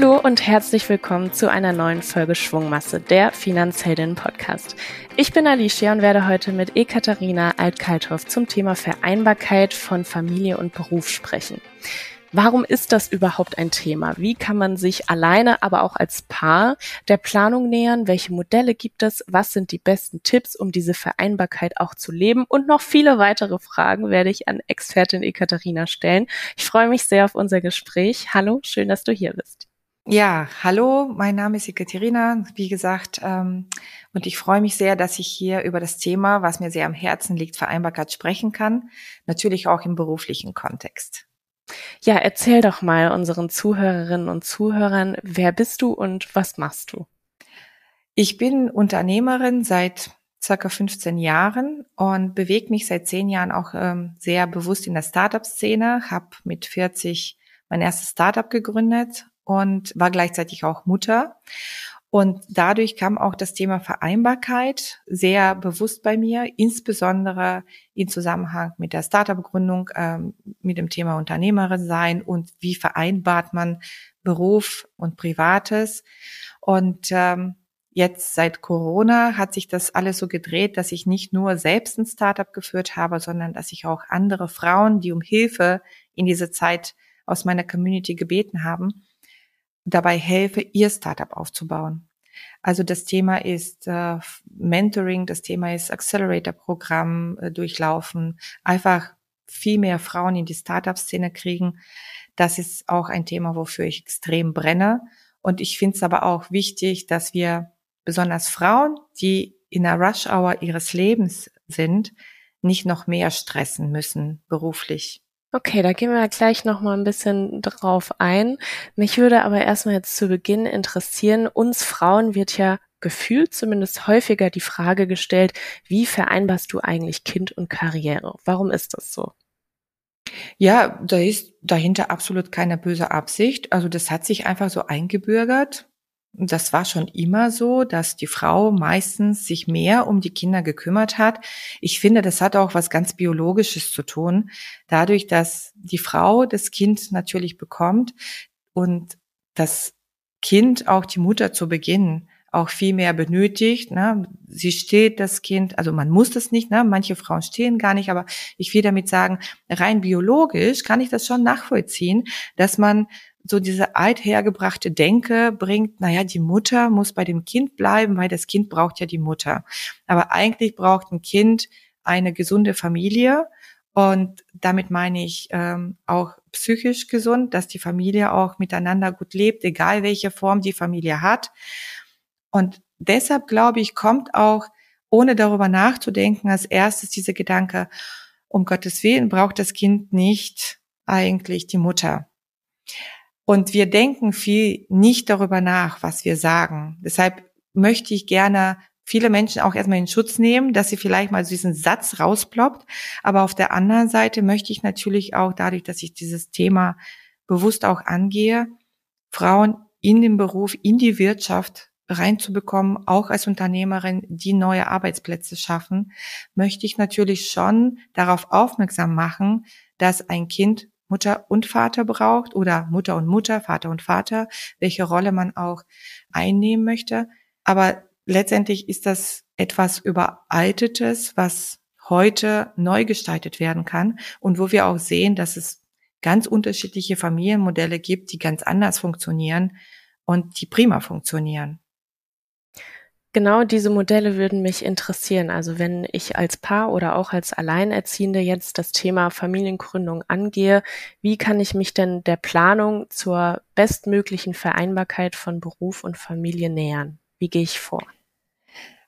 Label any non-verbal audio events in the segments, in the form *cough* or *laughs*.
Hallo und herzlich willkommen zu einer neuen Folge Schwungmasse, der Finanzheldin Podcast. Ich bin Alicia und werde heute mit Ekaterina Altkalthoff zum Thema Vereinbarkeit von Familie und Beruf sprechen. Warum ist das überhaupt ein Thema? Wie kann man sich alleine, aber auch als Paar der Planung nähern? Welche Modelle gibt es? Was sind die besten Tipps, um diese Vereinbarkeit auch zu leben? Und noch viele weitere Fragen werde ich an Expertin Ekaterina stellen. Ich freue mich sehr auf unser Gespräch. Hallo, schön, dass du hier bist. Ja, hallo, mein Name ist Ekaterina, wie gesagt, ähm, und ich freue mich sehr, dass ich hier über das Thema, was mir sehr am Herzen liegt, Vereinbarkeit sprechen kann, natürlich auch im beruflichen Kontext. Ja, erzähl doch mal unseren Zuhörerinnen und Zuhörern, wer bist du und was machst du? Ich bin Unternehmerin seit circa 15 Jahren und bewege mich seit zehn Jahren auch ähm, sehr bewusst in der Startup-Szene, habe mit 40 mein erstes Startup gegründet und war gleichzeitig auch Mutter und dadurch kam auch das Thema Vereinbarkeit sehr bewusst bei mir, insbesondere in Zusammenhang mit der Startup-Gründung, ähm, mit dem Thema Unternehmerin sein und wie vereinbart man Beruf und Privates. Und ähm, jetzt seit Corona hat sich das alles so gedreht, dass ich nicht nur selbst ein Startup geführt habe, sondern dass ich auch andere Frauen, die um Hilfe in dieser Zeit aus meiner Community gebeten haben, dabei helfe, ihr Startup aufzubauen. Also das Thema ist äh, Mentoring, das Thema ist Accelerator-Programm äh, durchlaufen, einfach viel mehr Frauen in die Startup-Szene kriegen. Das ist auch ein Thema, wofür ich extrem brenne. Und ich finde es aber auch wichtig, dass wir besonders Frauen, die in der Rush-Hour ihres Lebens sind, nicht noch mehr stressen müssen beruflich. Okay, da gehen wir gleich noch mal ein bisschen drauf ein. Mich würde aber erstmal jetzt zu Beginn interessieren, uns Frauen wird ja gefühlt zumindest häufiger die Frage gestellt, wie vereinbarst du eigentlich Kind und Karriere? Warum ist das so? Ja, da ist dahinter absolut keine böse Absicht. Also das hat sich einfach so eingebürgert das war schon immer so, dass die Frau meistens sich mehr um die Kinder gekümmert hat. Ich finde, das hat auch was ganz Biologisches zu tun. Dadurch, dass die Frau das Kind natürlich bekommt und das Kind auch die Mutter zu Beginn auch viel mehr benötigt. Ne? Sie steht das Kind, also man muss das nicht, ne? manche Frauen stehen gar nicht, aber ich will damit sagen, rein biologisch kann ich das schon nachvollziehen, dass man so diese althergebrachte Denke bringt, naja, die Mutter muss bei dem Kind bleiben, weil das Kind braucht ja die Mutter. Aber eigentlich braucht ein Kind eine gesunde Familie. Und damit meine ich ähm, auch psychisch gesund, dass die Familie auch miteinander gut lebt, egal welche Form die Familie hat. Und deshalb glaube ich, kommt auch, ohne darüber nachzudenken, als erstes dieser Gedanke, um Gottes Willen braucht das Kind nicht eigentlich die Mutter. Und wir denken viel nicht darüber nach, was wir sagen. Deshalb möchte ich gerne viele Menschen auch erstmal in Schutz nehmen, dass sie vielleicht mal diesen Satz rausploppt. Aber auf der anderen Seite möchte ich natürlich auch dadurch, dass ich dieses Thema bewusst auch angehe, Frauen in den Beruf, in die Wirtschaft reinzubekommen, auch als Unternehmerin, die neue Arbeitsplätze schaffen, möchte ich natürlich schon darauf aufmerksam machen, dass ein Kind Mutter und Vater braucht oder Mutter und Mutter, Vater und Vater, welche Rolle man auch einnehmen möchte. Aber letztendlich ist das etwas Überaltetes, was heute neu gestaltet werden kann und wo wir auch sehen, dass es ganz unterschiedliche Familienmodelle gibt, die ganz anders funktionieren und die prima funktionieren. Genau diese Modelle würden mich interessieren. Also wenn ich als Paar oder auch als Alleinerziehende jetzt das Thema Familiengründung angehe, wie kann ich mich denn der Planung zur bestmöglichen Vereinbarkeit von Beruf und Familie nähern? Wie gehe ich vor?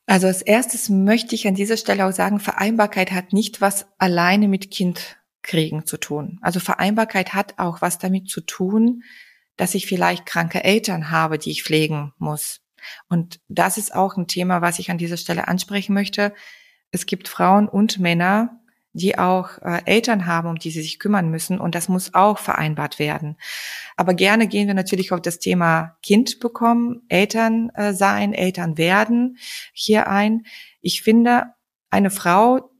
Also als erstes möchte ich an dieser Stelle auch sagen, Vereinbarkeit hat nicht was alleine mit Kind kriegen zu tun. Also Vereinbarkeit hat auch was damit zu tun, dass ich vielleicht kranke Eltern habe, die ich pflegen muss und das ist auch ein Thema, was ich an dieser Stelle ansprechen möchte. Es gibt Frauen und Männer, die auch äh, Eltern haben, um die sie sich kümmern müssen. Und das muss auch vereinbart werden. Aber gerne gehen wir natürlich auf das Thema Kind bekommen, Eltern äh, sein, Eltern werden hier ein. Ich finde, eine Frau,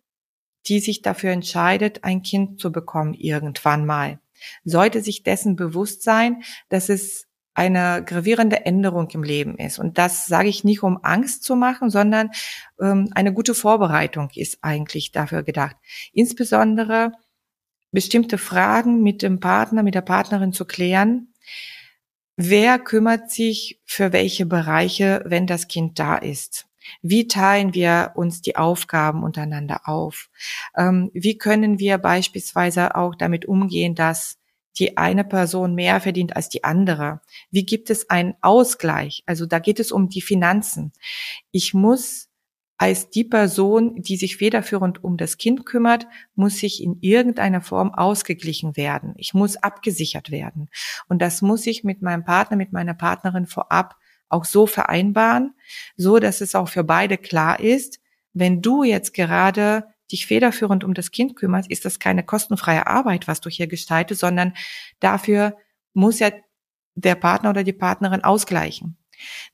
die sich dafür entscheidet, ein Kind zu bekommen irgendwann mal, sollte sich dessen bewusst sein, dass es eine gravierende Änderung im Leben ist. Und das sage ich nicht, um Angst zu machen, sondern ähm, eine gute Vorbereitung ist eigentlich dafür gedacht. Insbesondere bestimmte Fragen mit dem Partner, mit der Partnerin zu klären. Wer kümmert sich für welche Bereiche, wenn das Kind da ist? Wie teilen wir uns die Aufgaben untereinander auf? Ähm, wie können wir beispielsweise auch damit umgehen, dass die eine Person mehr verdient als die andere? Wie gibt es einen Ausgleich? Also da geht es um die Finanzen. Ich muss als die Person, die sich federführend um das Kind kümmert, muss sich in irgendeiner Form ausgeglichen werden. Ich muss abgesichert werden. Und das muss ich mit meinem Partner, mit meiner Partnerin vorab auch so vereinbaren, so dass es auch für beide klar ist, wenn du jetzt gerade dich federführend um das Kind kümmerst, ist das keine kostenfreie Arbeit, was du hier gestaltest, sondern dafür muss ja der Partner oder die Partnerin ausgleichen.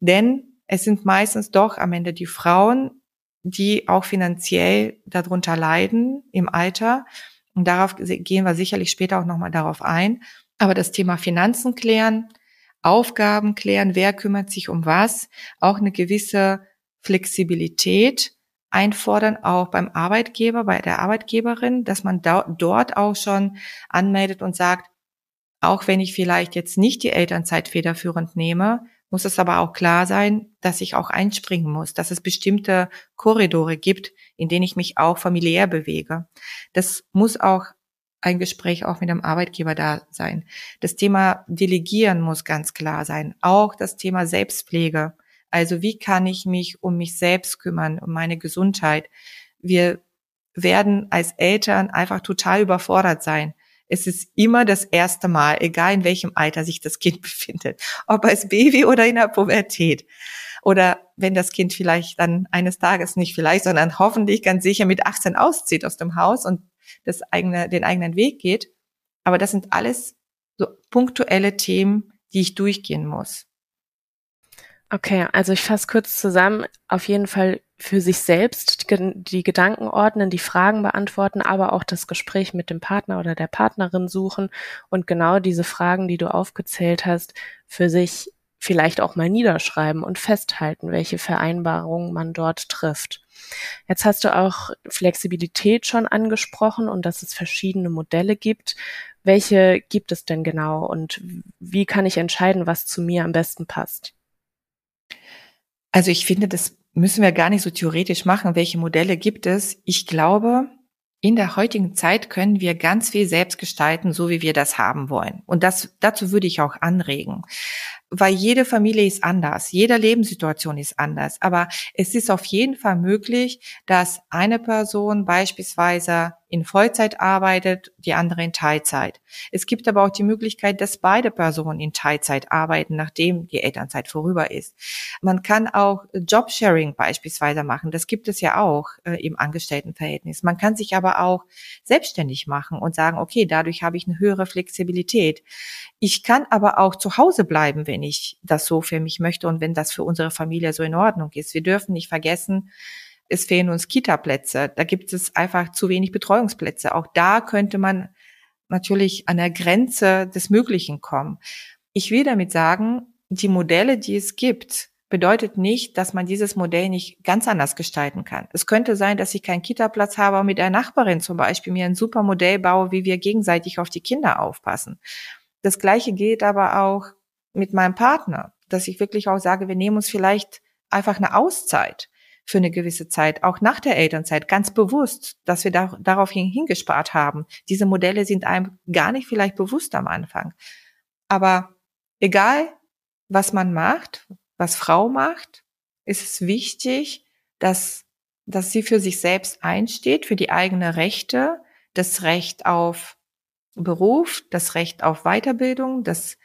Denn es sind meistens doch am Ende die Frauen, die auch finanziell darunter leiden im Alter. Und darauf gehen wir sicherlich später auch nochmal darauf ein. Aber das Thema Finanzen klären, Aufgaben klären, wer kümmert sich um was, auch eine gewisse Flexibilität einfordern, auch beim Arbeitgeber, bei der Arbeitgeberin, dass man da, dort auch schon anmeldet und sagt, auch wenn ich vielleicht jetzt nicht die Elternzeit federführend nehme, muss es aber auch klar sein, dass ich auch einspringen muss, dass es bestimmte Korridore gibt, in denen ich mich auch familiär bewege. Das muss auch ein Gespräch auch mit dem Arbeitgeber da sein. Das Thema Delegieren muss ganz klar sein. Auch das Thema Selbstpflege. Also wie kann ich mich um mich selbst kümmern, um meine Gesundheit? Wir werden als Eltern einfach total überfordert sein. Es ist immer das erste Mal, egal in welchem Alter sich das Kind *laughs* befindet, ob als Baby oder in der Pubertät. Oder wenn das Kind vielleicht dann eines Tages nicht vielleicht, sondern hoffentlich ganz sicher mit 18 auszieht aus dem Haus und das eigene, den eigenen Weg geht. Aber das sind alles so punktuelle Themen, die ich durchgehen muss. Okay, also ich fasse kurz zusammen. Auf jeden Fall für sich selbst die Gedanken ordnen, die Fragen beantworten, aber auch das Gespräch mit dem Partner oder der Partnerin suchen und genau diese Fragen, die du aufgezählt hast, für sich vielleicht auch mal niederschreiben und festhalten, welche Vereinbarungen man dort trifft. Jetzt hast du auch Flexibilität schon angesprochen und dass es verschiedene Modelle gibt. Welche gibt es denn genau und wie kann ich entscheiden, was zu mir am besten passt? Also ich finde, das müssen wir gar nicht so theoretisch machen. Welche Modelle gibt es? Ich glaube, in der heutigen Zeit können wir ganz viel selbst gestalten, so wie wir das haben wollen. Und das, dazu würde ich auch anregen weil jede Familie ist anders, jede Lebenssituation ist anders. Aber es ist auf jeden Fall möglich, dass eine Person beispielsweise in Vollzeit arbeitet, die andere in Teilzeit. Es gibt aber auch die Möglichkeit, dass beide Personen in Teilzeit arbeiten, nachdem die Elternzeit vorüber ist. Man kann auch Jobsharing beispielsweise machen. Das gibt es ja auch äh, im Angestelltenverhältnis. Man kann sich aber auch selbstständig machen und sagen, okay, dadurch habe ich eine höhere Flexibilität. Ich kann aber auch zu Hause bleiben, wenn ich das so für mich möchte und wenn das für unsere Familie so in Ordnung ist. Wir dürfen nicht vergessen, es fehlen uns Kita-Plätze. Da gibt es einfach zu wenig Betreuungsplätze. Auch da könnte man natürlich an der Grenze des Möglichen kommen. Ich will damit sagen, die Modelle, die es gibt, bedeutet nicht, dass man dieses Modell nicht ganz anders gestalten kann. Es könnte sein, dass ich keinen Kita-Platz habe und mit der Nachbarin zum Beispiel mir ein super Modell baue, wie wir gegenseitig auf die Kinder aufpassen. Das Gleiche gilt aber auch mit meinem Partner, dass ich wirklich auch sage, wir nehmen uns vielleicht einfach eine Auszeit für eine gewisse Zeit, auch nach der Elternzeit, ganz bewusst, dass wir da, daraufhin hingespart haben. Diese Modelle sind einem gar nicht vielleicht bewusst am Anfang. Aber egal, was man macht, was Frau macht, ist es wichtig, dass, dass sie für sich selbst einsteht, für die eigene Rechte, das Recht auf Beruf, das Recht auf Weiterbildung, das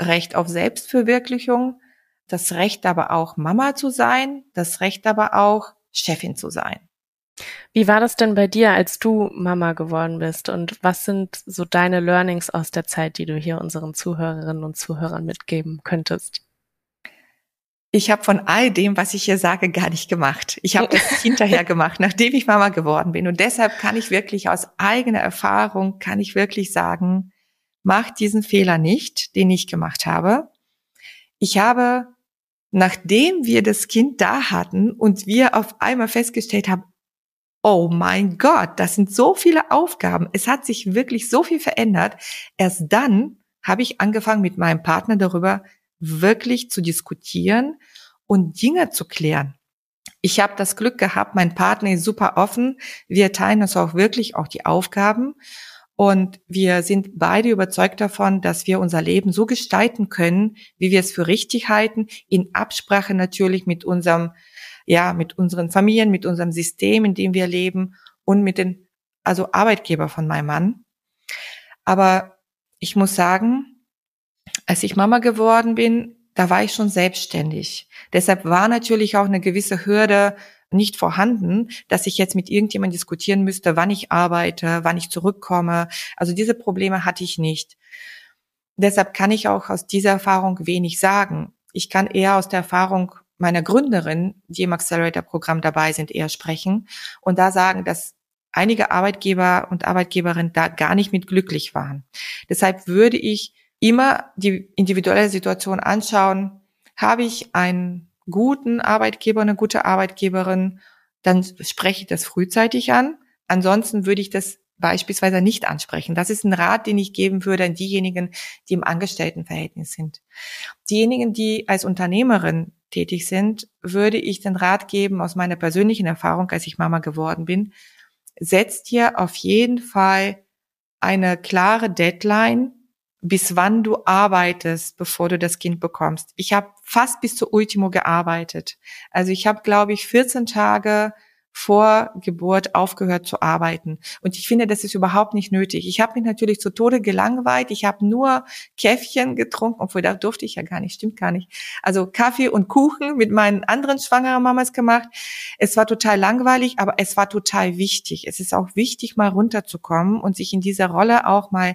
Recht auf Selbstverwirklichung, das Recht aber auch Mama zu sein, das Recht aber auch Chefin zu sein. Wie war das denn bei dir, als du Mama geworden bist? Und was sind so deine Learnings aus der Zeit, die du hier unseren Zuhörerinnen und Zuhörern mitgeben könntest? Ich habe von all dem, was ich hier sage, gar nicht gemacht. Ich habe das *laughs* hinterher gemacht, nachdem ich Mama geworden bin. Und deshalb kann ich wirklich aus eigener Erfahrung, kann ich wirklich sagen, mach diesen Fehler nicht, den ich gemacht habe. Ich habe, nachdem wir das Kind da hatten und wir auf einmal festgestellt haben, oh mein Gott, das sind so viele Aufgaben. Es hat sich wirklich so viel verändert. Erst dann habe ich angefangen, mit meinem Partner darüber wirklich zu diskutieren und Dinge zu klären. Ich habe das Glück gehabt, mein Partner ist super offen. Wir teilen uns auch wirklich auch die Aufgaben. Und wir sind beide überzeugt davon, dass wir unser Leben so gestalten können, wie wir es für richtig halten, in Absprache natürlich mit unserem, ja, mit unseren Familien, mit unserem System, in dem wir leben und mit den, also Arbeitgeber von meinem Mann. Aber ich muss sagen, als ich Mama geworden bin, da war ich schon selbstständig. Deshalb war natürlich auch eine gewisse Hürde nicht vorhanden, dass ich jetzt mit irgendjemandem diskutieren müsste, wann ich arbeite, wann ich zurückkomme. Also diese Probleme hatte ich nicht. Deshalb kann ich auch aus dieser Erfahrung wenig sagen. Ich kann eher aus der Erfahrung meiner Gründerin, die im Accelerator-Programm dabei sind, eher sprechen und da sagen, dass einige Arbeitgeber und Arbeitgeberinnen da gar nicht mit glücklich waren. Deshalb würde ich immer die individuelle Situation anschauen. Habe ich einen guten Arbeitgeber, eine gute Arbeitgeberin, dann spreche ich das frühzeitig an. Ansonsten würde ich das beispielsweise nicht ansprechen. Das ist ein Rat, den ich geben würde an diejenigen, die im Angestelltenverhältnis sind. Diejenigen, die als Unternehmerin tätig sind, würde ich den Rat geben aus meiner persönlichen Erfahrung, als ich Mama geworden bin, setzt dir auf jeden Fall eine klare Deadline, bis wann du arbeitest, bevor du das Kind bekommst. Ich habe fast bis zur Ultimo gearbeitet. Also ich habe, glaube ich, 14 Tage vor Geburt aufgehört zu arbeiten. Und ich finde, das ist überhaupt nicht nötig. Ich habe mich natürlich zu Tode gelangweilt. Ich habe nur Käffchen getrunken, obwohl da durfte ich ja gar nicht, stimmt gar nicht. Also Kaffee und Kuchen mit meinen anderen schwangeren Mamas gemacht. Es war total langweilig, aber es war total wichtig. Es ist auch wichtig, mal runterzukommen und sich in dieser Rolle auch mal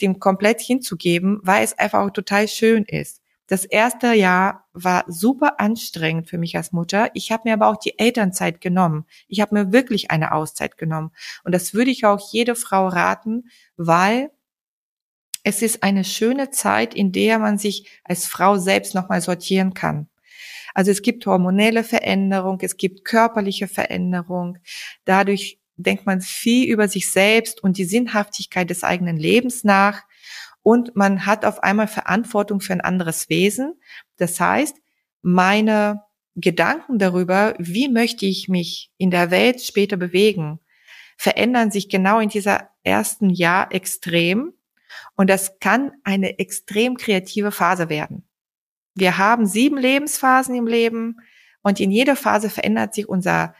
dem komplett hinzugeben, weil es einfach auch total schön ist. Das erste Jahr war super anstrengend für mich als Mutter. Ich habe mir aber auch die Elternzeit genommen. Ich habe mir wirklich eine Auszeit genommen. Und das würde ich auch jede Frau raten, weil es ist eine schöne Zeit, in der man sich als Frau selbst nochmal sortieren kann. Also es gibt hormonelle Veränderung, es gibt körperliche Veränderung. Dadurch denkt man viel über sich selbst und die Sinnhaftigkeit des eigenen Lebens nach und man hat auf einmal Verantwortung für ein anderes Wesen. Das heißt, meine Gedanken darüber, wie möchte ich mich in der Welt später bewegen, verändern sich genau in dieser ersten Jahr extrem. Und das kann eine extrem kreative Phase werden. Wir haben sieben Lebensphasen im Leben und in jeder Phase verändert sich unser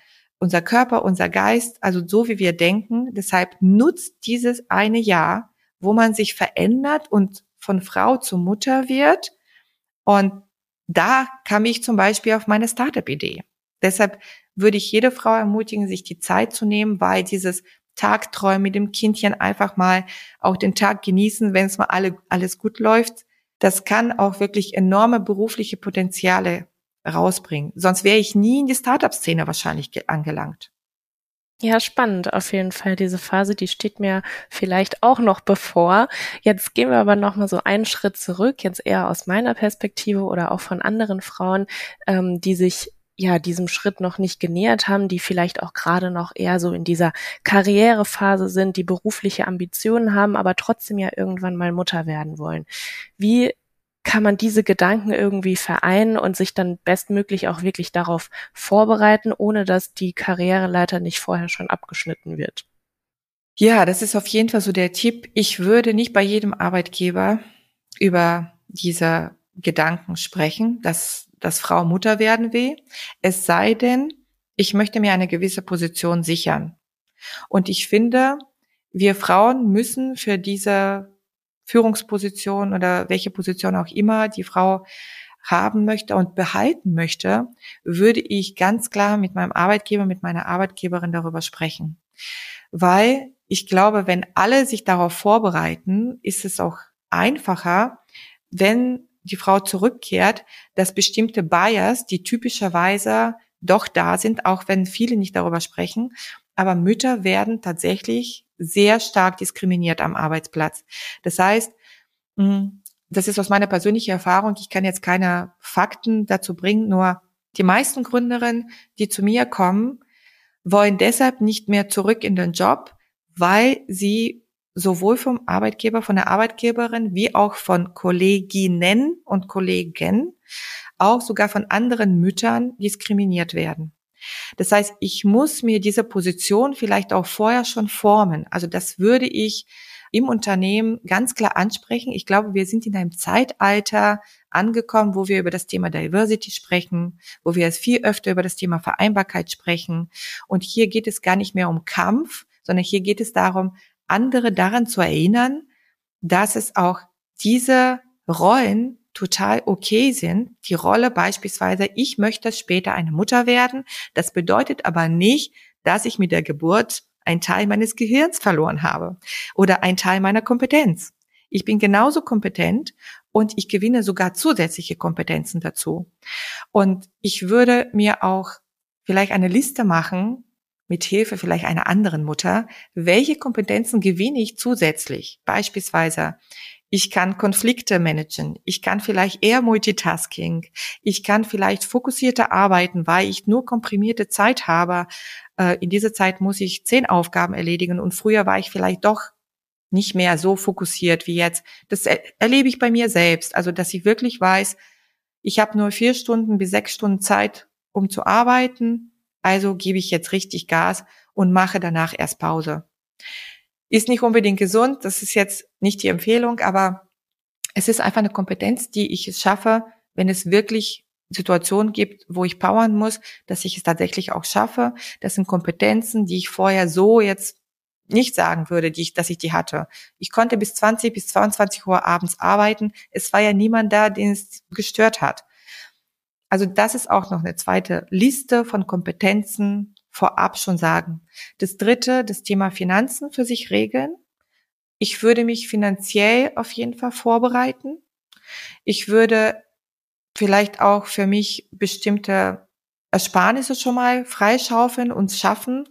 unser Körper, unser Geist, also so wie wir denken. Deshalb nutzt dieses eine Jahr, wo man sich verändert und von Frau zu Mutter wird. Und da kam ich zum Beispiel auf meine Startup-Idee. Deshalb würde ich jede Frau ermutigen, sich die Zeit zu nehmen, weil dieses Tagträumen mit dem Kindchen einfach mal auch den Tag genießen, wenn es mal alle, alles gut läuft. Das kann auch wirklich enorme berufliche Potenziale rausbringen. Sonst wäre ich nie in die Startup-Szene wahrscheinlich angelangt. Ja, spannend auf jeden Fall. Diese Phase, die steht mir vielleicht auch noch bevor. Jetzt gehen wir aber noch mal so einen Schritt zurück, jetzt eher aus meiner Perspektive oder auch von anderen Frauen, ähm, die sich ja diesem Schritt noch nicht genähert haben, die vielleicht auch gerade noch eher so in dieser Karrierephase sind, die berufliche Ambitionen haben, aber trotzdem ja irgendwann mal Mutter werden wollen. Wie kann man diese Gedanken irgendwie vereinen und sich dann bestmöglich auch wirklich darauf vorbereiten, ohne dass die Karriereleiter nicht vorher schon abgeschnitten wird. Ja, das ist auf jeden Fall so der Tipp. Ich würde nicht bei jedem Arbeitgeber über diese Gedanken sprechen, dass, dass Frau Mutter werden will. Es sei denn, ich möchte mir eine gewisse Position sichern. Und ich finde, wir Frauen müssen für diese Führungsposition oder welche Position auch immer die Frau haben möchte und behalten möchte, würde ich ganz klar mit meinem Arbeitgeber, mit meiner Arbeitgeberin darüber sprechen. Weil ich glaube, wenn alle sich darauf vorbereiten, ist es auch einfacher, wenn die Frau zurückkehrt, dass bestimmte Bias, die typischerweise doch da sind, auch wenn viele nicht darüber sprechen, aber Mütter werden tatsächlich sehr stark diskriminiert am Arbeitsplatz. Das heißt, hm, das ist aus meiner persönlichen Erfahrung, ich kann jetzt keine Fakten dazu bringen, nur die meisten Gründerinnen, die zu mir kommen, wollen deshalb nicht mehr zurück in den Job, weil sie sowohl vom Arbeitgeber, von der Arbeitgeberin, wie auch von Kolleginnen und Kollegen, auch sogar von anderen Müttern diskriminiert werden. Das heißt, ich muss mir diese Position vielleicht auch vorher schon formen. Also das würde ich im Unternehmen ganz klar ansprechen. Ich glaube, wir sind in einem Zeitalter angekommen, wo wir über das Thema Diversity sprechen, wo wir viel öfter über das Thema Vereinbarkeit sprechen. Und hier geht es gar nicht mehr um Kampf, sondern hier geht es darum, andere daran zu erinnern, dass es auch diese Rollen total okay sind. Die Rolle beispielsweise, ich möchte später eine Mutter werden. Das bedeutet aber nicht, dass ich mit der Geburt einen Teil meines Gehirns verloren habe oder einen Teil meiner Kompetenz. Ich bin genauso kompetent und ich gewinne sogar zusätzliche Kompetenzen dazu. Und ich würde mir auch vielleicht eine Liste machen, mit Hilfe vielleicht einer anderen Mutter, welche Kompetenzen gewinne ich zusätzlich? Beispielsweise, ich kann Konflikte managen. Ich kann vielleicht eher Multitasking. Ich kann vielleicht fokussierter arbeiten, weil ich nur komprimierte Zeit habe. Äh, in dieser Zeit muss ich zehn Aufgaben erledigen und früher war ich vielleicht doch nicht mehr so fokussiert wie jetzt. Das erlebe ich bei mir selbst. Also, dass ich wirklich weiß, ich habe nur vier Stunden bis sechs Stunden Zeit, um zu arbeiten. Also gebe ich jetzt richtig Gas und mache danach erst Pause. Ist nicht unbedingt gesund, das ist jetzt nicht die Empfehlung, aber es ist einfach eine Kompetenz, die ich es schaffe, wenn es wirklich Situationen gibt, wo ich powern muss, dass ich es tatsächlich auch schaffe. Das sind Kompetenzen, die ich vorher so jetzt nicht sagen würde, die ich, dass ich die hatte. Ich konnte bis 20 bis 22 Uhr abends arbeiten. Es war ja niemand da, den es gestört hat. Also das ist auch noch eine zweite Liste von Kompetenzen vorab schon sagen. Das dritte, das Thema Finanzen für sich regeln. Ich würde mich finanziell auf jeden Fall vorbereiten. Ich würde vielleicht auch für mich bestimmte Ersparnisse schon mal freischaufeln und schaffen,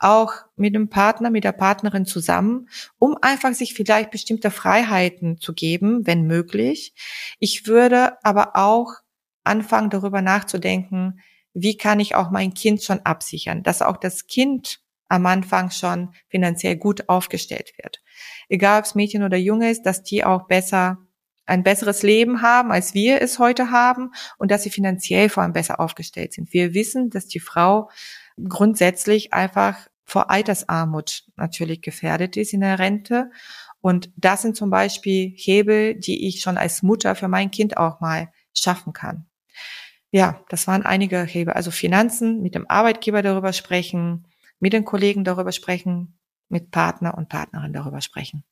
auch mit dem Partner, mit der Partnerin zusammen, um einfach sich vielleicht bestimmte Freiheiten zu geben, wenn möglich. Ich würde aber auch anfangen, darüber nachzudenken, wie kann ich auch mein Kind schon absichern, dass auch das Kind am Anfang schon finanziell gut aufgestellt wird. Egal ob es Mädchen oder Junge ist, dass die auch besser ein besseres Leben haben, als wir es heute haben und dass sie finanziell vor allem besser aufgestellt sind. Wir wissen, dass die Frau grundsätzlich einfach vor Altersarmut natürlich gefährdet ist in der Rente. Und das sind zum Beispiel Hebel, die ich schon als Mutter für mein Kind auch mal schaffen kann. Ja, das waren einige Hebel. Also Finanzen, mit dem Arbeitgeber darüber sprechen, mit den Kollegen darüber sprechen, mit Partner und Partnerin darüber sprechen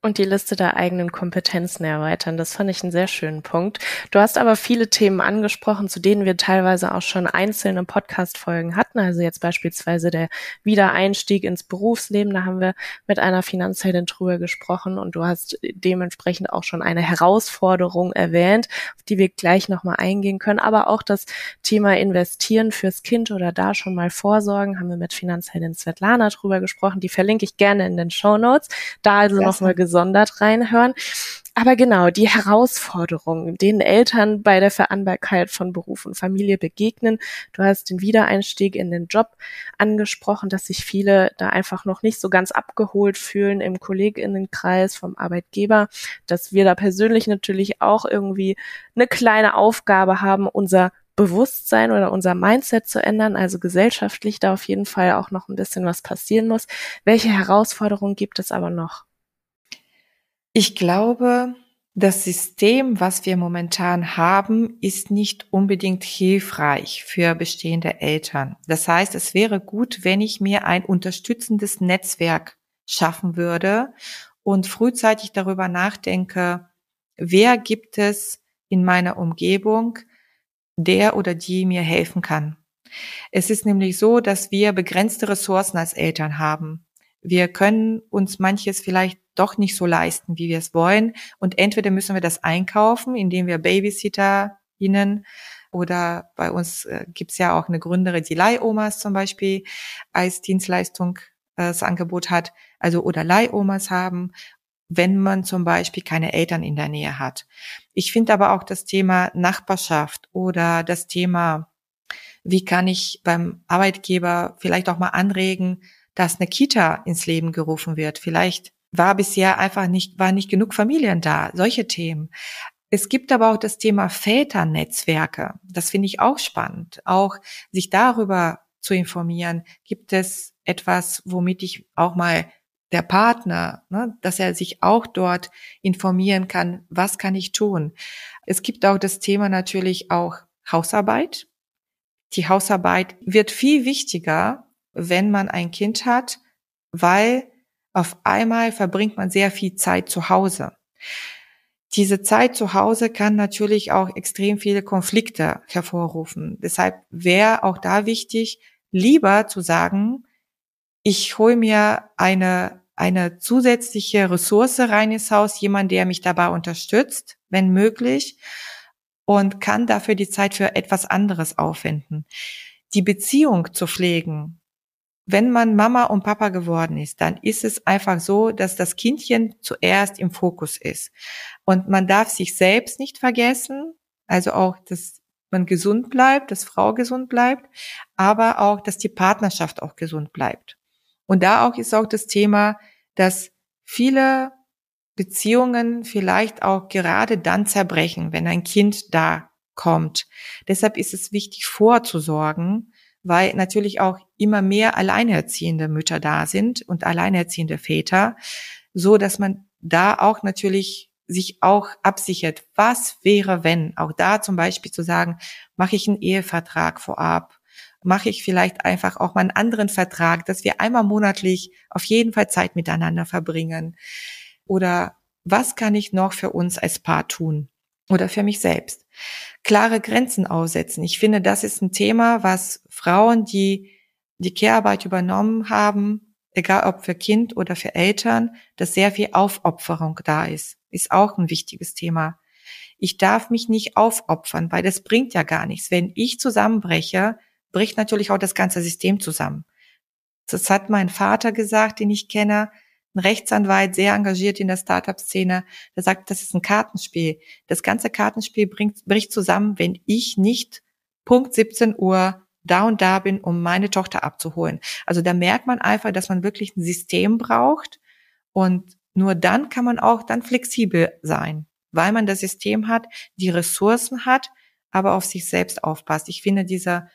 und die Liste der eigenen Kompetenzen erweitern. Das fand ich einen sehr schönen Punkt. Du hast aber viele Themen angesprochen, zu denen wir teilweise auch schon einzelne Podcast-Folgen hatten. Also jetzt beispielsweise der Wiedereinstieg ins Berufsleben. Da haben wir mit einer Finanzheldin drüber gesprochen und du hast dementsprechend auch schon eine Herausforderung erwähnt, auf die wir gleich nochmal eingehen können. Aber auch das Thema Investieren fürs Kind oder da schon mal vorsorgen, haben wir mit Finanzheldin Svetlana drüber gesprochen. Die verlinke ich gerne in den Show Notes. Da also nochmal gesondert reinhören. Aber genau, die Herausforderungen, denen Eltern bei der Vereinbarkeit von Beruf und Familie begegnen. Du hast den Wiedereinstieg in den Job angesprochen, dass sich viele da einfach noch nicht so ganz abgeholt fühlen im Kolleginnenkreis vom Arbeitgeber, dass wir da persönlich natürlich auch irgendwie eine kleine Aufgabe haben, unser Bewusstsein oder unser Mindset zu ändern, also gesellschaftlich da auf jeden Fall auch noch ein bisschen was passieren muss. Welche Herausforderungen gibt es aber noch? Ich glaube, das System, was wir momentan haben, ist nicht unbedingt hilfreich für bestehende Eltern. Das heißt, es wäre gut, wenn ich mir ein unterstützendes Netzwerk schaffen würde und frühzeitig darüber nachdenke, wer gibt es in meiner Umgebung, der oder die mir helfen kann. Es ist nämlich so, dass wir begrenzte Ressourcen als Eltern haben. Wir können uns manches vielleicht doch nicht so leisten, wie wir es wollen. Und entweder müssen wir das einkaufen, indem wir Babysitter ihnen oder bei uns äh, gibt's ja auch eine Gründerin, die Leihomas zum Beispiel als Dienstleistung äh, das Angebot hat, also oder Leihomas haben. wenn man zum Beispiel keine Eltern in der Nähe hat. Ich finde aber auch das Thema Nachbarschaft oder das Thema, wie kann ich beim Arbeitgeber vielleicht auch mal anregen, dass eine Kita ins Leben gerufen wird. Vielleicht war bisher einfach nicht, war nicht genug Familien da. Solche Themen. Es gibt aber auch das Thema Väternetzwerke. Das finde ich auch spannend. Auch sich darüber zu informieren. Gibt es etwas, womit ich auch mal der Partner, ne, dass er sich auch dort informieren kann, was kann ich tun. Es gibt auch das Thema natürlich auch Hausarbeit. Die Hausarbeit wird viel wichtiger, wenn man ein Kind hat, weil auf einmal verbringt man sehr viel Zeit zu Hause. Diese Zeit zu Hause kann natürlich auch extrem viele Konflikte hervorrufen. Deshalb wäre auch da wichtig, lieber zu sagen, ich hole mir eine, eine zusätzliche Ressource rein ins Haus, jemand, der mich dabei unterstützt, wenn möglich, und kann dafür die Zeit für etwas anderes aufwenden. Die Beziehung zu pflegen, wenn man Mama und Papa geworden ist, dann ist es einfach so, dass das Kindchen zuerst im Fokus ist. Und man darf sich selbst nicht vergessen, also auch, dass man gesund bleibt, dass Frau gesund bleibt, aber auch, dass die Partnerschaft auch gesund bleibt. Und da auch ist auch das Thema, dass viele Beziehungen vielleicht auch gerade dann zerbrechen, wenn ein Kind da kommt. Deshalb ist es wichtig vorzusorgen, weil natürlich auch immer mehr alleinerziehende Mütter da sind und alleinerziehende Väter, so dass man da auch natürlich sich auch absichert, was wäre, wenn, auch da zum Beispiel zu sagen, mache ich einen Ehevertrag vorab, mache ich vielleicht einfach auch mal einen anderen Vertrag, dass wir einmal monatlich auf jeden Fall Zeit miteinander verbringen. Oder was kann ich noch für uns als Paar tun? Oder für mich selbst? Klare Grenzen aussetzen. Ich finde, das ist ein Thema, was Frauen, die die Care-Arbeit übernommen haben, egal ob für Kind oder für Eltern, dass sehr viel Aufopferung da ist. Ist auch ein wichtiges Thema. Ich darf mich nicht aufopfern, weil das bringt ja gar nichts. Wenn ich zusammenbreche, bricht natürlich auch das ganze System zusammen. Das hat mein Vater gesagt, den ich kenne, ein Rechtsanwalt, sehr engagiert in der Startup-Szene, der sagt, das ist ein Kartenspiel. Das ganze Kartenspiel bringt, bricht zusammen, wenn ich nicht Punkt 17 Uhr da und da bin, um meine Tochter abzuholen. Also da merkt man einfach, dass man wirklich ein System braucht und nur dann kann man auch dann flexibel sein, weil man das System hat, die Ressourcen hat, aber auf sich selbst aufpasst. Ich finde dieser,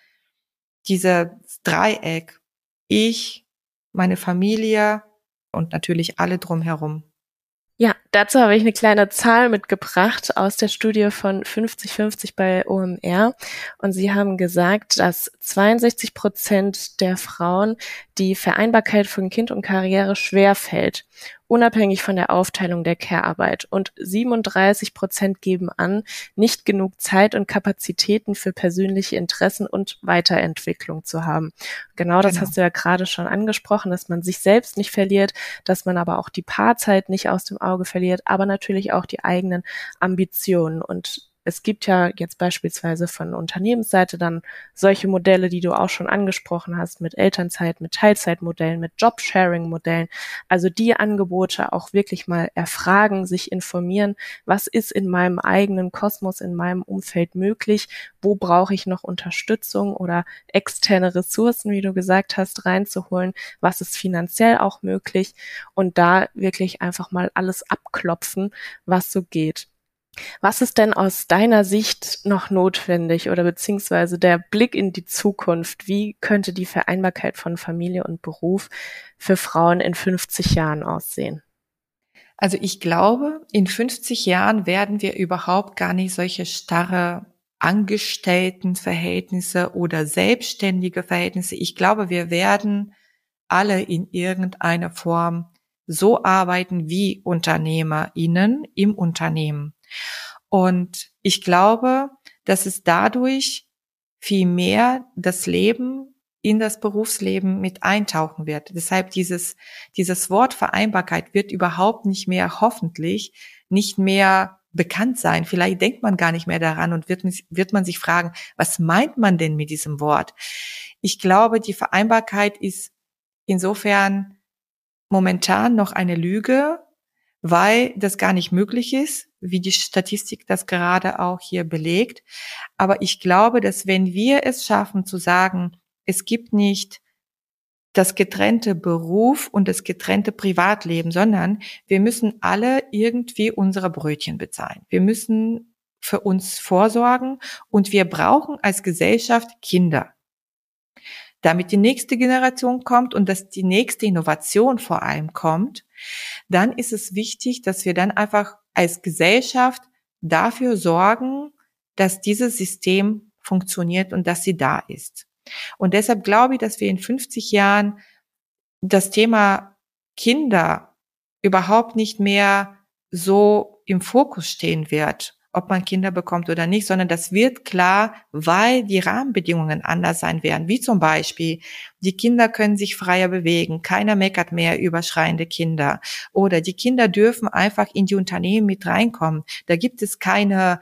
dieser Dreieck, ich, meine Familie und natürlich alle drumherum. Ja, dazu habe ich eine kleine Zahl mitgebracht aus der Studie von 50-50 bei OMR. Und sie haben gesagt, dass 62 Prozent der Frauen die Vereinbarkeit von Kind und Karriere schwer fällt unabhängig von der Aufteilung der Care-Arbeit. Und 37 Prozent geben an, nicht genug Zeit und Kapazitäten für persönliche Interessen und Weiterentwicklung zu haben. Genau das genau. hast du ja gerade schon angesprochen, dass man sich selbst nicht verliert, dass man aber auch die Paarzeit nicht aus dem Auge verliert, aber natürlich auch die eigenen Ambitionen. Und es gibt ja jetzt beispielsweise von Unternehmensseite dann solche Modelle, die du auch schon angesprochen hast, mit Elternzeit, mit Teilzeitmodellen, mit Jobsharing-Modellen. Also die Angebote auch wirklich mal erfragen, sich informieren, was ist in meinem eigenen Kosmos, in meinem Umfeld möglich, wo brauche ich noch Unterstützung oder externe Ressourcen, wie du gesagt hast, reinzuholen, was ist finanziell auch möglich und da wirklich einfach mal alles abklopfen, was so geht. Was ist denn aus deiner Sicht noch notwendig oder beziehungsweise der Blick in die Zukunft? Wie könnte die Vereinbarkeit von Familie und Beruf für Frauen in 50 Jahren aussehen? Also ich glaube, in 50 Jahren werden wir überhaupt gar nicht solche starre Angestelltenverhältnisse oder selbstständige Verhältnisse. Ich glaube, wir werden alle in irgendeiner Form so arbeiten wie UnternehmerInnen im Unternehmen. Und ich glaube, dass es dadurch viel mehr das Leben in das Berufsleben mit eintauchen wird. Deshalb dieses, dieses Wort Vereinbarkeit wird überhaupt nicht mehr, hoffentlich, nicht mehr bekannt sein. Vielleicht denkt man gar nicht mehr daran und wird, wird man sich fragen, was meint man denn mit diesem Wort? Ich glaube, die Vereinbarkeit ist insofern momentan noch eine Lüge, weil das gar nicht möglich ist, wie die Statistik das gerade auch hier belegt. Aber ich glaube, dass wenn wir es schaffen zu sagen, es gibt nicht das getrennte Beruf und das getrennte Privatleben, sondern wir müssen alle irgendwie unsere Brötchen bezahlen. Wir müssen für uns vorsorgen und wir brauchen als Gesellschaft Kinder. Damit die nächste Generation kommt und dass die nächste Innovation vor allem kommt, dann ist es wichtig, dass wir dann einfach als Gesellschaft dafür sorgen, dass dieses System funktioniert und dass sie da ist. Und deshalb glaube ich, dass wir in 50 Jahren das Thema Kinder überhaupt nicht mehr so im Fokus stehen wird, ob man Kinder bekommt oder nicht, sondern das wird klar, weil die Rahmenbedingungen anders sein werden. Wie zum Beispiel, die Kinder können sich freier bewegen, keiner meckert mehr über schreiende Kinder. Oder die Kinder dürfen einfach in die Unternehmen mit reinkommen. Da gibt es keine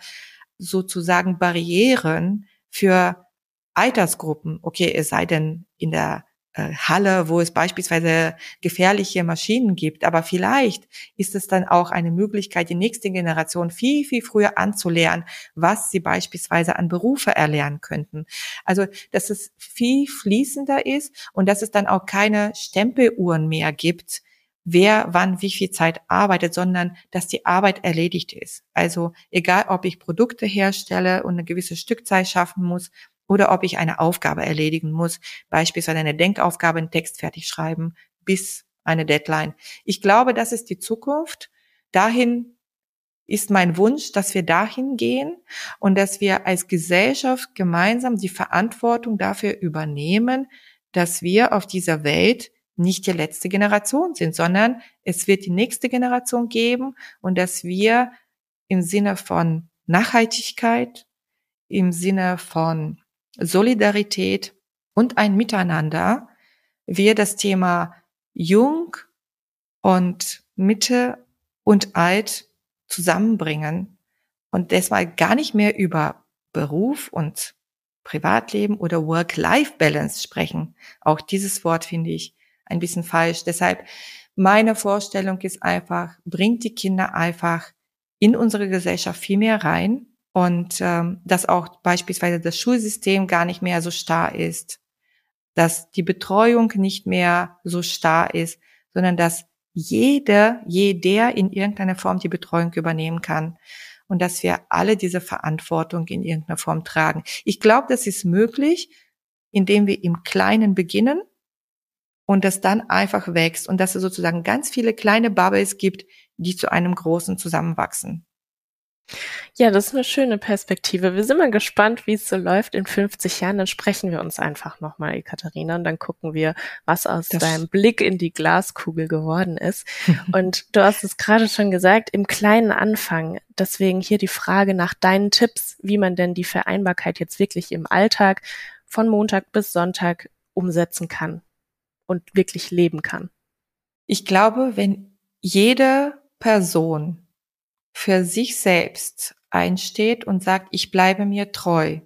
sozusagen Barrieren für Altersgruppen, okay, es sei denn in der Halle, wo es beispielsweise gefährliche Maschinen gibt, aber vielleicht ist es dann auch eine Möglichkeit, die nächste Generation viel, viel früher anzulernen, was sie beispielsweise an Berufe erlernen könnten. Also, dass es viel fließender ist und dass es dann auch keine Stempeluhren mehr gibt, wer wann wie viel Zeit arbeitet, sondern dass die Arbeit erledigt ist. Also egal, ob ich Produkte herstelle und eine gewisse Stückzahl schaffen muss oder ob ich eine Aufgabe erledigen muss, beispielsweise eine Denkaufgabe, einen Text fertig schreiben, bis eine Deadline. Ich glaube, das ist die Zukunft. Dahin ist mein Wunsch, dass wir dahin gehen und dass wir als Gesellschaft gemeinsam die Verantwortung dafür übernehmen, dass wir auf dieser Welt nicht die letzte Generation sind, sondern es wird die nächste Generation geben und dass wir im Sinne von Nachhaltigkeit, im Sinne von Solidarität und ein Miteinander wir das Thema Jung und Mitte und Alt zusammenbringen und deshalb gar nicht mehr über Beruf und Privatleben oder Work-Life-Balance sprechen. Auch dieses Wort finde ich ein bisschen falsch. Deshalb meine Vorstellung ist einfach, bringt die Kinder einfach in unsere Gesellschaft viel mehr rein und ähm, dass auch beispielsweise das Schulsystem gar nicht mehr so starr ist, dass die Betreuung nicht mehr so starr ist, sondern dass jeder, jeder in irgendeiner Form die Betreuung übernehmen kann und dass wir alle diese Verantwortung in irgendeiner Form tragen. Ich glaube, das ist möglich, indem wir im Kleinen beginnen und das dann einfach wächst und dass es sozusagen ganz viele kleine Bubbles gibt, die zu einem großen zusammenwachsen. Ja, das ist eine schöne Perspektive. Wir sind mal gespannt, wie es so läuft in 50 Jahren. Dann sprechen wir uns einfach nochmal, Ekaterina, und dann gucken wir, was aus das deinem Blick in die Glaskugel geworden ist. *laughs* und du hast es gerade schon gesagt, im kleinen Anfang. Deswegen hier die Frage nach deinen Tipps, wie man denn die Vereinbarkeit jetzt wirklich im Alltag von Montag bis Sonntag umsetzen kann und wirklich leben kann. Ich glaube, wenn jede Person für sich selbst einsteht und sagt, ich bleibe mir treu,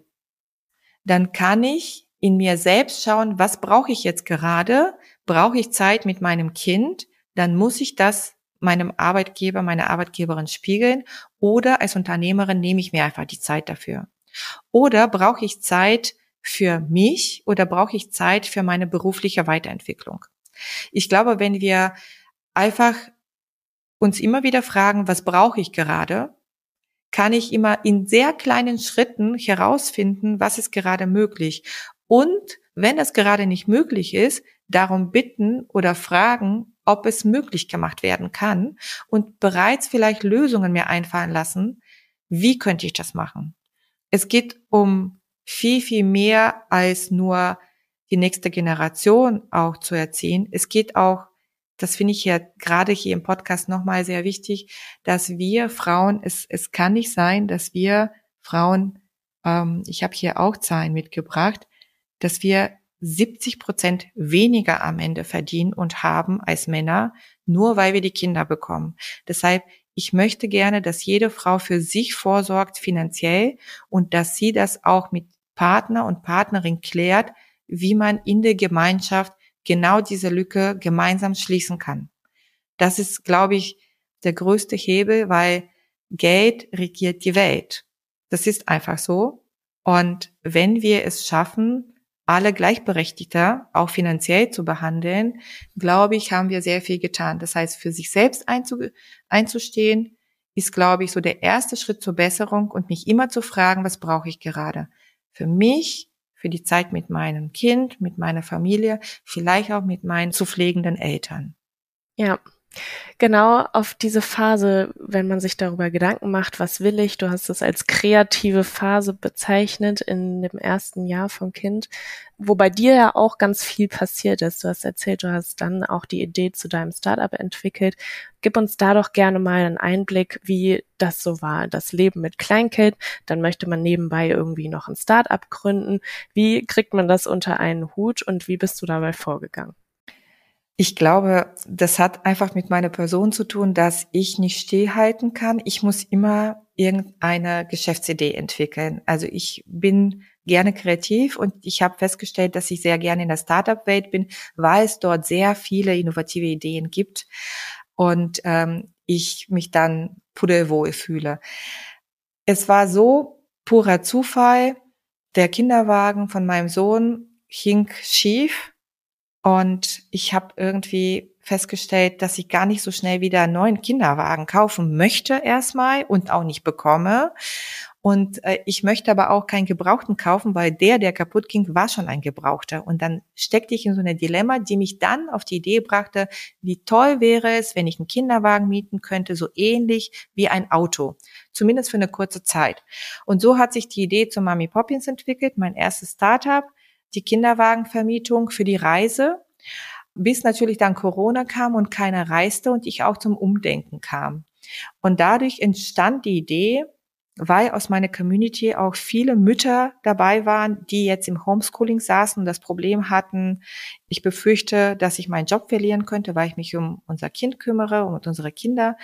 dann kann ich in mir selbst schauen, was brauche ich jetzt gerade? Brauche ich Zeit mit meinem Kind? Dann muss ich das meinem Arbeitgeber, meiner Arbeitgeberin spiegeln oder als Unternehmerin nehme ich mir einfach die Zeit dafür. Oder brauche ich Zeit für mich oder brauche ich Zeit für meine berufliche Weiterentwicklung? Ich glaube, wenn wir einfach uns immer wieder fragen, was brauche ich gerade, kann ich immer in sehr kleinen Schritten herausfinden, was ist gerade möglich. Und wenn das gerade nicht möglich ist, darum bitten oder fragen, ob es möglich gemacht werden kann und bereits vielleicht Lösungen mir einfallen lassen, wie könnte ich das machen. Es geht um viel, viel mehr als nur die nächste Generation auch zu erziehen. Es geht auch das finde ich ja gerade hier im Podcast nochmal sehr wichtig, dass wir Frauen, es, es kann nicht sein, dass wir Frauen, ähm, ich habe hier auch Zahlen mitgebracht, dass wir 70 Prozent weniger am Ende verdienen und haben als Männer, nur weil wir die Kinder bekommen. Deshalb, ich möchte gerne, dass jede Frau für sich vorsorgt finanziell und dass sie das auch mit Partner und Partnerin klärt, wie man in der Gemeinschaft genau diese Lücke gemeinsam schließen kann. Das ist, glaube ich, der größte Hebel, weil Geld regiert die Welt. Das ist einfach so. Und wenn wir es schaffen, alle gleichberechtigter, auch finanziell zu behandeln, glaube ich, haben wir sehr viel getan. Das heißt, für sich selbst einzustehen, ist, glaube ich, so der erste Schritt zur Besserung und mich immer zu fragen, was brauche ich gerade? Für mich, für die Zeit mit meinem Kind, mit meiner Familie, vielleicht auch mit meinen zu pflegenden Eltern. Ja, Genau auf diese Phase, wenn man sich darüber Gedanken macht, was will ich, du hast es als kreative Phase bezeichnet in dem ersten Jahr vom Kind, wo bei dir ja auch ganz viel passiert ist. Du hast erzählt, du hast dann auch die Idee zu deinem Startup entwickelt. Gib uns da doch gerne mal einen Einblick, wie das so war, das Leben mit Kleinkind. Dann möchte man nebenbei irgendwie noch ein Startup gründen. Wie kriegt man das unter einen Hut und wie bist du dabei vorgegangen? Ich glaube, das hat einfach mit meiner Person zu tun, dass ich nicht stillhalten kann. Ich muss immer irgendeine Geschäftsidee entwickeln. Also ich bin gerne kreativ und ich habe festgestellt, dass ich sehr gerne in der Startup-Welt bin, weil es dort sehr viele innovative Ideen gibt und ähm, ich mich dann pudelwohl fühle. Es war so purer Zufall. Der Kinderwagen von meinem Sohn hing schief und ich habe irgendwie festgestellt, dass ich gar nicht so schnell wieder einen neuen Kinderwagen kaufen möchte erstmal und auch nicht bekomme. Und äh, ich möchte aber auch keinen Gebrauchten kaufen, weil der, der kaputt ging, war schon ein Gebrauchter. Und dann steckte ich in so eine Dilemma, die mich dann auf die Idee brachte, wie toll wäre es, wenn ich einen Kinderwagen mieten könnte, so ähnlich wie ein Auto. Zumindest für eine kurze Zeit. Und so hat sich die Idee zu Mami Poppins entwickelt, mein erstes Startup die Kinderwagenvermietung für die Reise, bis natürlich dann Corona kam und keiner reiste und ich auch zum Umdenken kam. Und dadurch entstand die Idee, weil aus meiner Community auch viele Mütter dabei waren, die jetzt im Homeschooling saßen und das Problem hatten, ich befürchte, dass ich meinen Job verlieren könnte, weil ich mich um unser Kind kümmere, um unsere Kinder.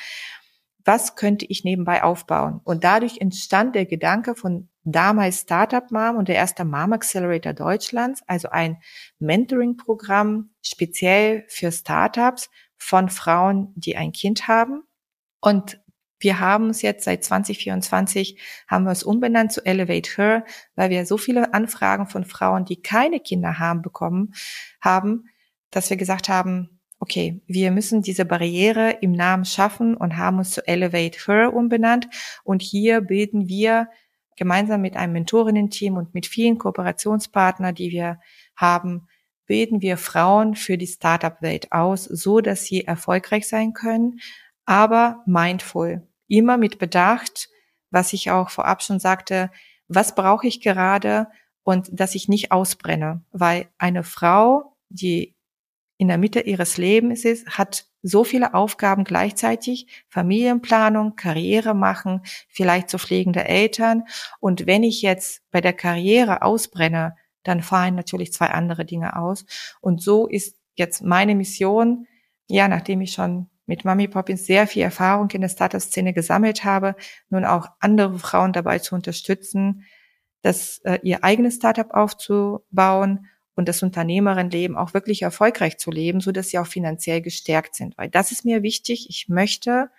Was könnte ich nebenbei aufbauen? Und dadurch entstand der Gedanke von damals Startup Mom und der erste Mom Accelerator Deutschlands, also ein Mentoring-Programm speziell für Startups von Frauen, die ein Kind haben. Und wir haben es jetzt seit 2024, haben wir es umbenannt zu Elevate Her, weil wir so viele Anfragen von Frauen, die keine Kinder haben, bekommen haben, dass wir gesagt haben, okay, wir müssen diese Barriere im Namen schaffen und haben uns zu Elevate Her umbenannt. Und hier bilden wir gemeinsam mit einem Mentorinnen-Team und mit vielen Kooperationspartnern, die wir haben, bilden wir Frauen für die Startup-Welt aus, so dass sie erfolgreich sein können, aber mindful, immer mit Bedacht, was ich auch vorab schon sagte, was brauche ich gerade und dass ich nicht ausbrenne, weil eine Frau, die in der Mitte ihres Lebens ist, hat so viele Aufgaben gleichzeitig, Familienplanung, Karriere machen, vielleicht zu pflegende Eltern. Und wenn ich jetzt bei der Karriere ausbrenne, dann fallen natürlich zwei andere Dinge aus. Und so ist jetzt meine Mission, ja, nachdem ich schon mit Mami Poppins sehr viel Erfahrung in der Startup-Szene gesammelt habe, nun auch andere Frauen dabei zu unterstützen, das äh, ihr eigenes Startup aufzubauen und das Unternehmerinnenleben auch wirklich erfolgreich zu leben, so dass sie auch finanziell gestärkt sind. Weil das ist mir wichtig. Ich möchte,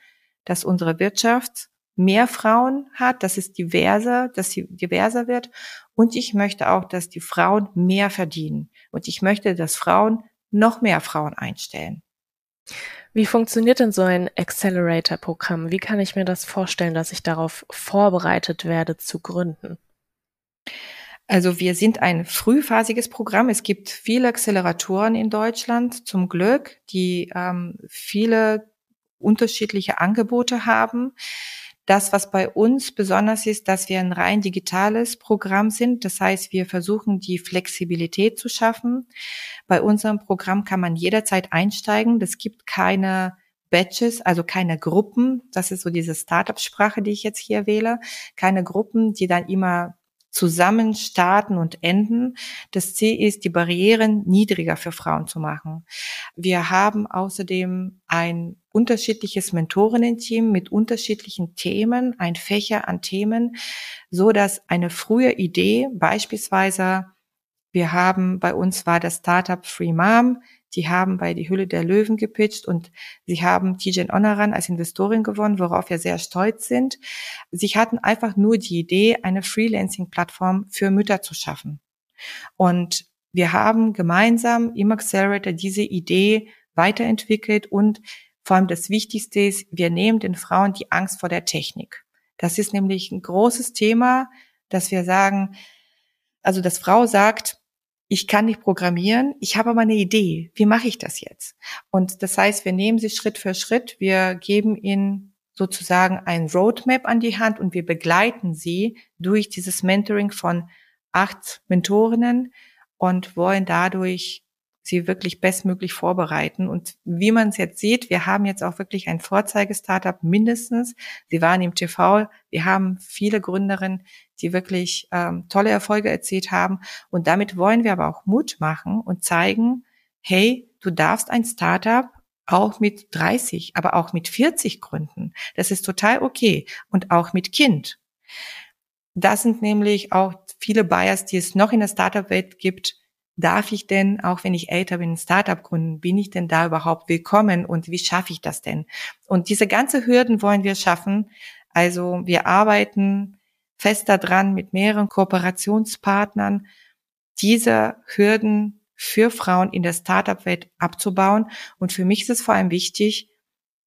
dass unsere Wirtschaft mehr Frauen hat, dass es diverser, dass sie diverser wird. Und ich möchte auch, dass die Frauen mehr verdienen. Und ich möchte, dass Frauen noch mehr Frauen einstellen. Wie funktioniert denn so ein Accelerator-Programm? Wie kann ich mir das vorstellen, dass ich darauf vorbereitet werde zu gründen? Also wir sind ein frühphasiges Programm. Es gibt viele Acceleratoren in Deutschland, zum Glück, die ähm, viele unterschiedliche Angebote haben. Das, was bei uns besonders ist, dass wir ein rein digitales Programm sind. Das heißt, wir versuchen, die Flexibilität zu schaffen. Bei unserem Programm kann man jederzeit einsteigen. Es gibt keine Batches, also keine Gruppen. Das ist so diese Startup-Sprache, die ich jetzt hier wähle. Keine Gruppen, die dann immer zusammen starten und enden. Das Ziel ist, die Barrieren niedriger für Frauen zu machen. Wir haben außerdem ein unterschiedliches Mentorinnen-Team mit unterschiedlichen Themen, ein Fächer an Themen, so dass eine frühe Idee beispielsweise wir haben bei uns war das Startup Free Mom. Die haben bei die Hülle der Löwen gepitcht und sie haben Tijen Onaran als Investorin gewonnen, worauf wir sehr stolz sind. Sie hatten einfach nur die Idee, eine Freelancing-Plattform für Mütter zu schaffen. Und wir haben gemeinsam im Accelerator diese Idee weiterentwickelt und vor allem das Wichtigste ist, wir nehmen den Frauen die Angst vor der Technik. Das ist nämlich ein großes Thema, dass wir sagen, also dass Frau sagt, ich kann nicht programmieren, ich habe aber eine Idee. Wie mache ich das jetzt? Und das heißt, wir nehmen sie Schritt für Schritt, wir geben ihnen sozusagen ein Roadmap an die Hand und wir begleiten sie durch dieses Mentoring von acht Mentorinnen und wollen dadurch sie wirklich bestmöglich vorbereiten. Und wie man es jetzt sieht, wir haben jetzt auch wirklich ein Vorzeige-Startup mindestens. Sie waren im TV. Wir haben viele Gründerinnen, die wirklich ähm, tolle Erfolge erzielt haben. Und damit wollen wir aber auch Mut machen und zeigen, hey, du darfst ein Startup auch mit 30, aber auch mit 40 gründen. Das ist total okay. Und auch mit Kind. Das sind nämlich auch viele Bias, die es noch in der Startup-Welt gibt, darf ich denn, auch wenn ich älter bin, ein Startup gründen? Bin ich denn da überhaupt willkommen und wie schaffe ich das denn? Und diese ganze Hürden wollen wir schaffen. Also wir arbeiten fest daran mit mehreren Kooperationspartnern, diese Hürden für Frauen in der Startup-Welt abzubauen. Und für mich ist es vor allem wichtig,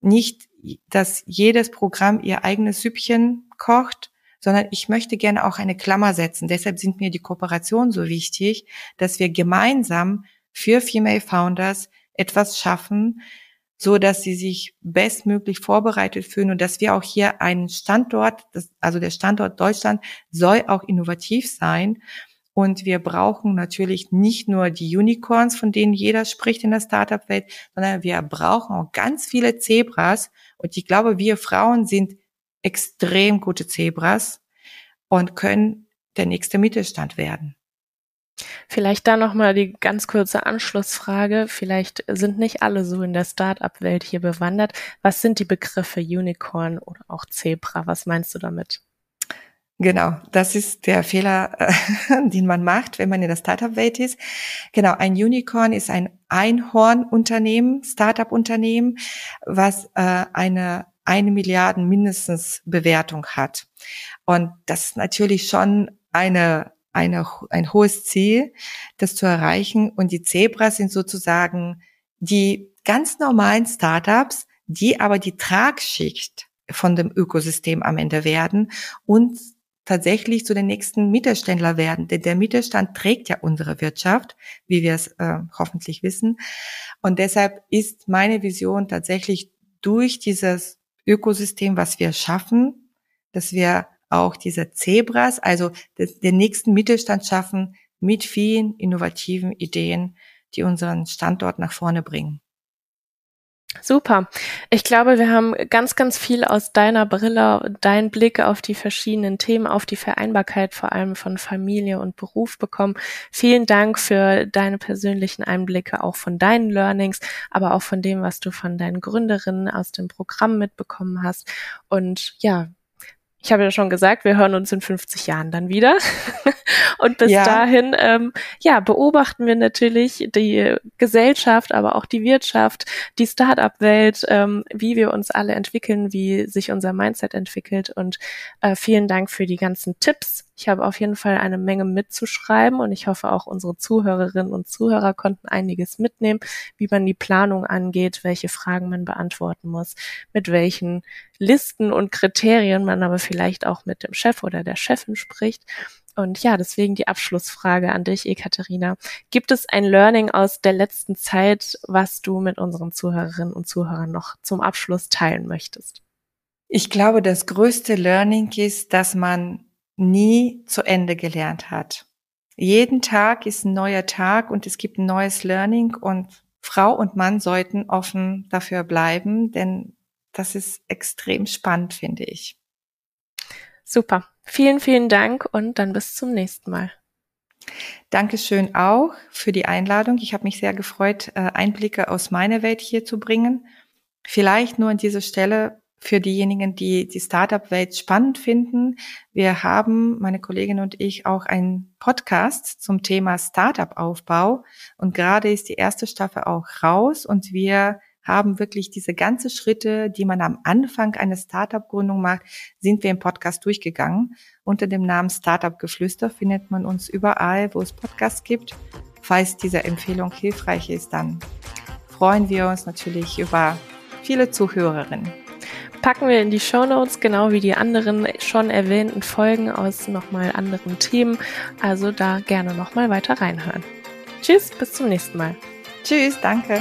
nicht, dass jedes Programm ihr eigenes Süppchen kocht, sondern ich möchte gerne auch eine Klammer setzen. Deshalb sind mir die Kooperationen so wichtig, dass wir gemeinsam für Female Founders etwas schaffen, so dass sie sich bestmöglich vorbereitet fühlen und dass wir auch hier einen Standort, also der Standort Deutschland soll auch innovativ sein. Und wir brauchen natürlich nicht nur die Unicorns, von denen jeder spricht in der Startup-Welt, sondern wir brauchen auch ganz viele Zebras. Und ich glaube, wir Frauen sind extrem gute Zebras und können der nächste Mittelstand werden. Vielleicht da nochmal die ganz kurze Anschlussfrage. Vielleicht sind nicht alle so in der Start-up-Welt hier bewandert. Was sind die Begriffe Unicorn oder auch Zebra? Was meinst du damit? Genau, das ist der Fehler, äh, *laughs* den man macht, wenn man in der Startup-Welt ist. Genau, ein Unicorn ist ein Einhorn-Unternehmen, Startup-Unternehmen, was äh, eine eine Milliarden mindestens Bewertung hat. Und das ist natürlich schon eine, eine, ein hohes Ziel, das zu erreichen. Und die Zebras sind sozusagen die ganz normalen Startups, die aber die Tragschicht von dem Ökosystem am Ende werden und tatsächlich zu den nächsten Mittelständler werden. Denn der Mittelstand trägt ja unsere Wirtschaft, wie wir es äh, hoffentlich wissen. Und deshalb ist meine Vision tatsächlich durch dieses Ökosystem, was wir schaffen, dass wir auch diese Zebras, also den nächsten Mittelstand schaffen mit vielen innovativen Ideen, die unseren Standort nach vorne bringen. Super. Ich glaube, wir haben ganz, ganz viel aus deiner Brille, deinen Blick auf die verschiedenen Themen, auf die Vereinbarkeit vor allem von Familie und Beruf bekommen. Vielen Dank für deine persönlichen Einblicke, auch von deinen Learnings, aber auch von dem, was du von deinen Gründerinnen aus dem Programm mitbekommen hast. Und ja, ich habe ja schon gesagt, wir hören uns in 50 Jahren dann wieder. *laughs* Und bis ja. dahin, ähm, ja, beobachten wir natürlich die Gesellschaft, aber auch die Wirtschaft, die Start-up-Welt, ähm, wie wir uns alle entwickeln, wie sich unser Mindset entwickelt. Und äh, vielen Dank für die ganzen Tipps. Ich habe auf jeden Fall eine Menge mitzuschreiben und ich hoffe auch unsere Zuhörerinnen und Zuhörer konnten einiges mitnehmen, wie man die Planung angeht, welche Fragen man beantworten muss, mit welchen Listen und Kriterien man aber vielleicht auch mit dem Chef oder der Chefin spricht. Und ja, deswegen die Abschlussfrage an dich, Ekaterina. Gibt es ein Learning aus der letzten Zeit, was du mit unseren Zuhörerinnen und Zuhörern noch zum Abschluss teilen möchtest? Ich glaube, das größte Learning ist, dass man nie zu Ende gelernt hat. Jeden Tag ist ein neuer Tag und es gibt ein neues Learning und Frau und Mann sollten offen dafür bleiben, denn das ist extrem spannend, finde ich. Super. Vielen, vielen Dank und dann bis zum nächsten Mal. Dankeschön auch für die Einladung. Ich habe mich sehr gefreut, äh, Einblicke aus meiner Welt hier zu bringen. Vielleicht nur an dieser Stelle, für diejenigen, die die Startup-Welt spannend finden. Wir haben, meine Kollegin und ich, auch einen Podcast zum Thema Startup-Aufbau. Und gerade ist die erste Staffel auch raus und wir haben wirklich diese ganze Schritte, die man am Anfang einer Startup-Gründung macht, sind wir im Podcast durchgegangen. Unter dem Namen Startup Geflüster findet man uns überall, wo es Podcasts gibt. Falls diese Empfehlung hilfreich ist, dann freuen wir uns natürlich über viele Zuhörerinnen packen wir in die Show Notes, genau wie die anderen schon erwähnten Folgen aus nochmal anderen Themen. Also da gerne nochmal weiter reinhören. Tschüss, bis zum nächsten Mal. Tschüss, danke.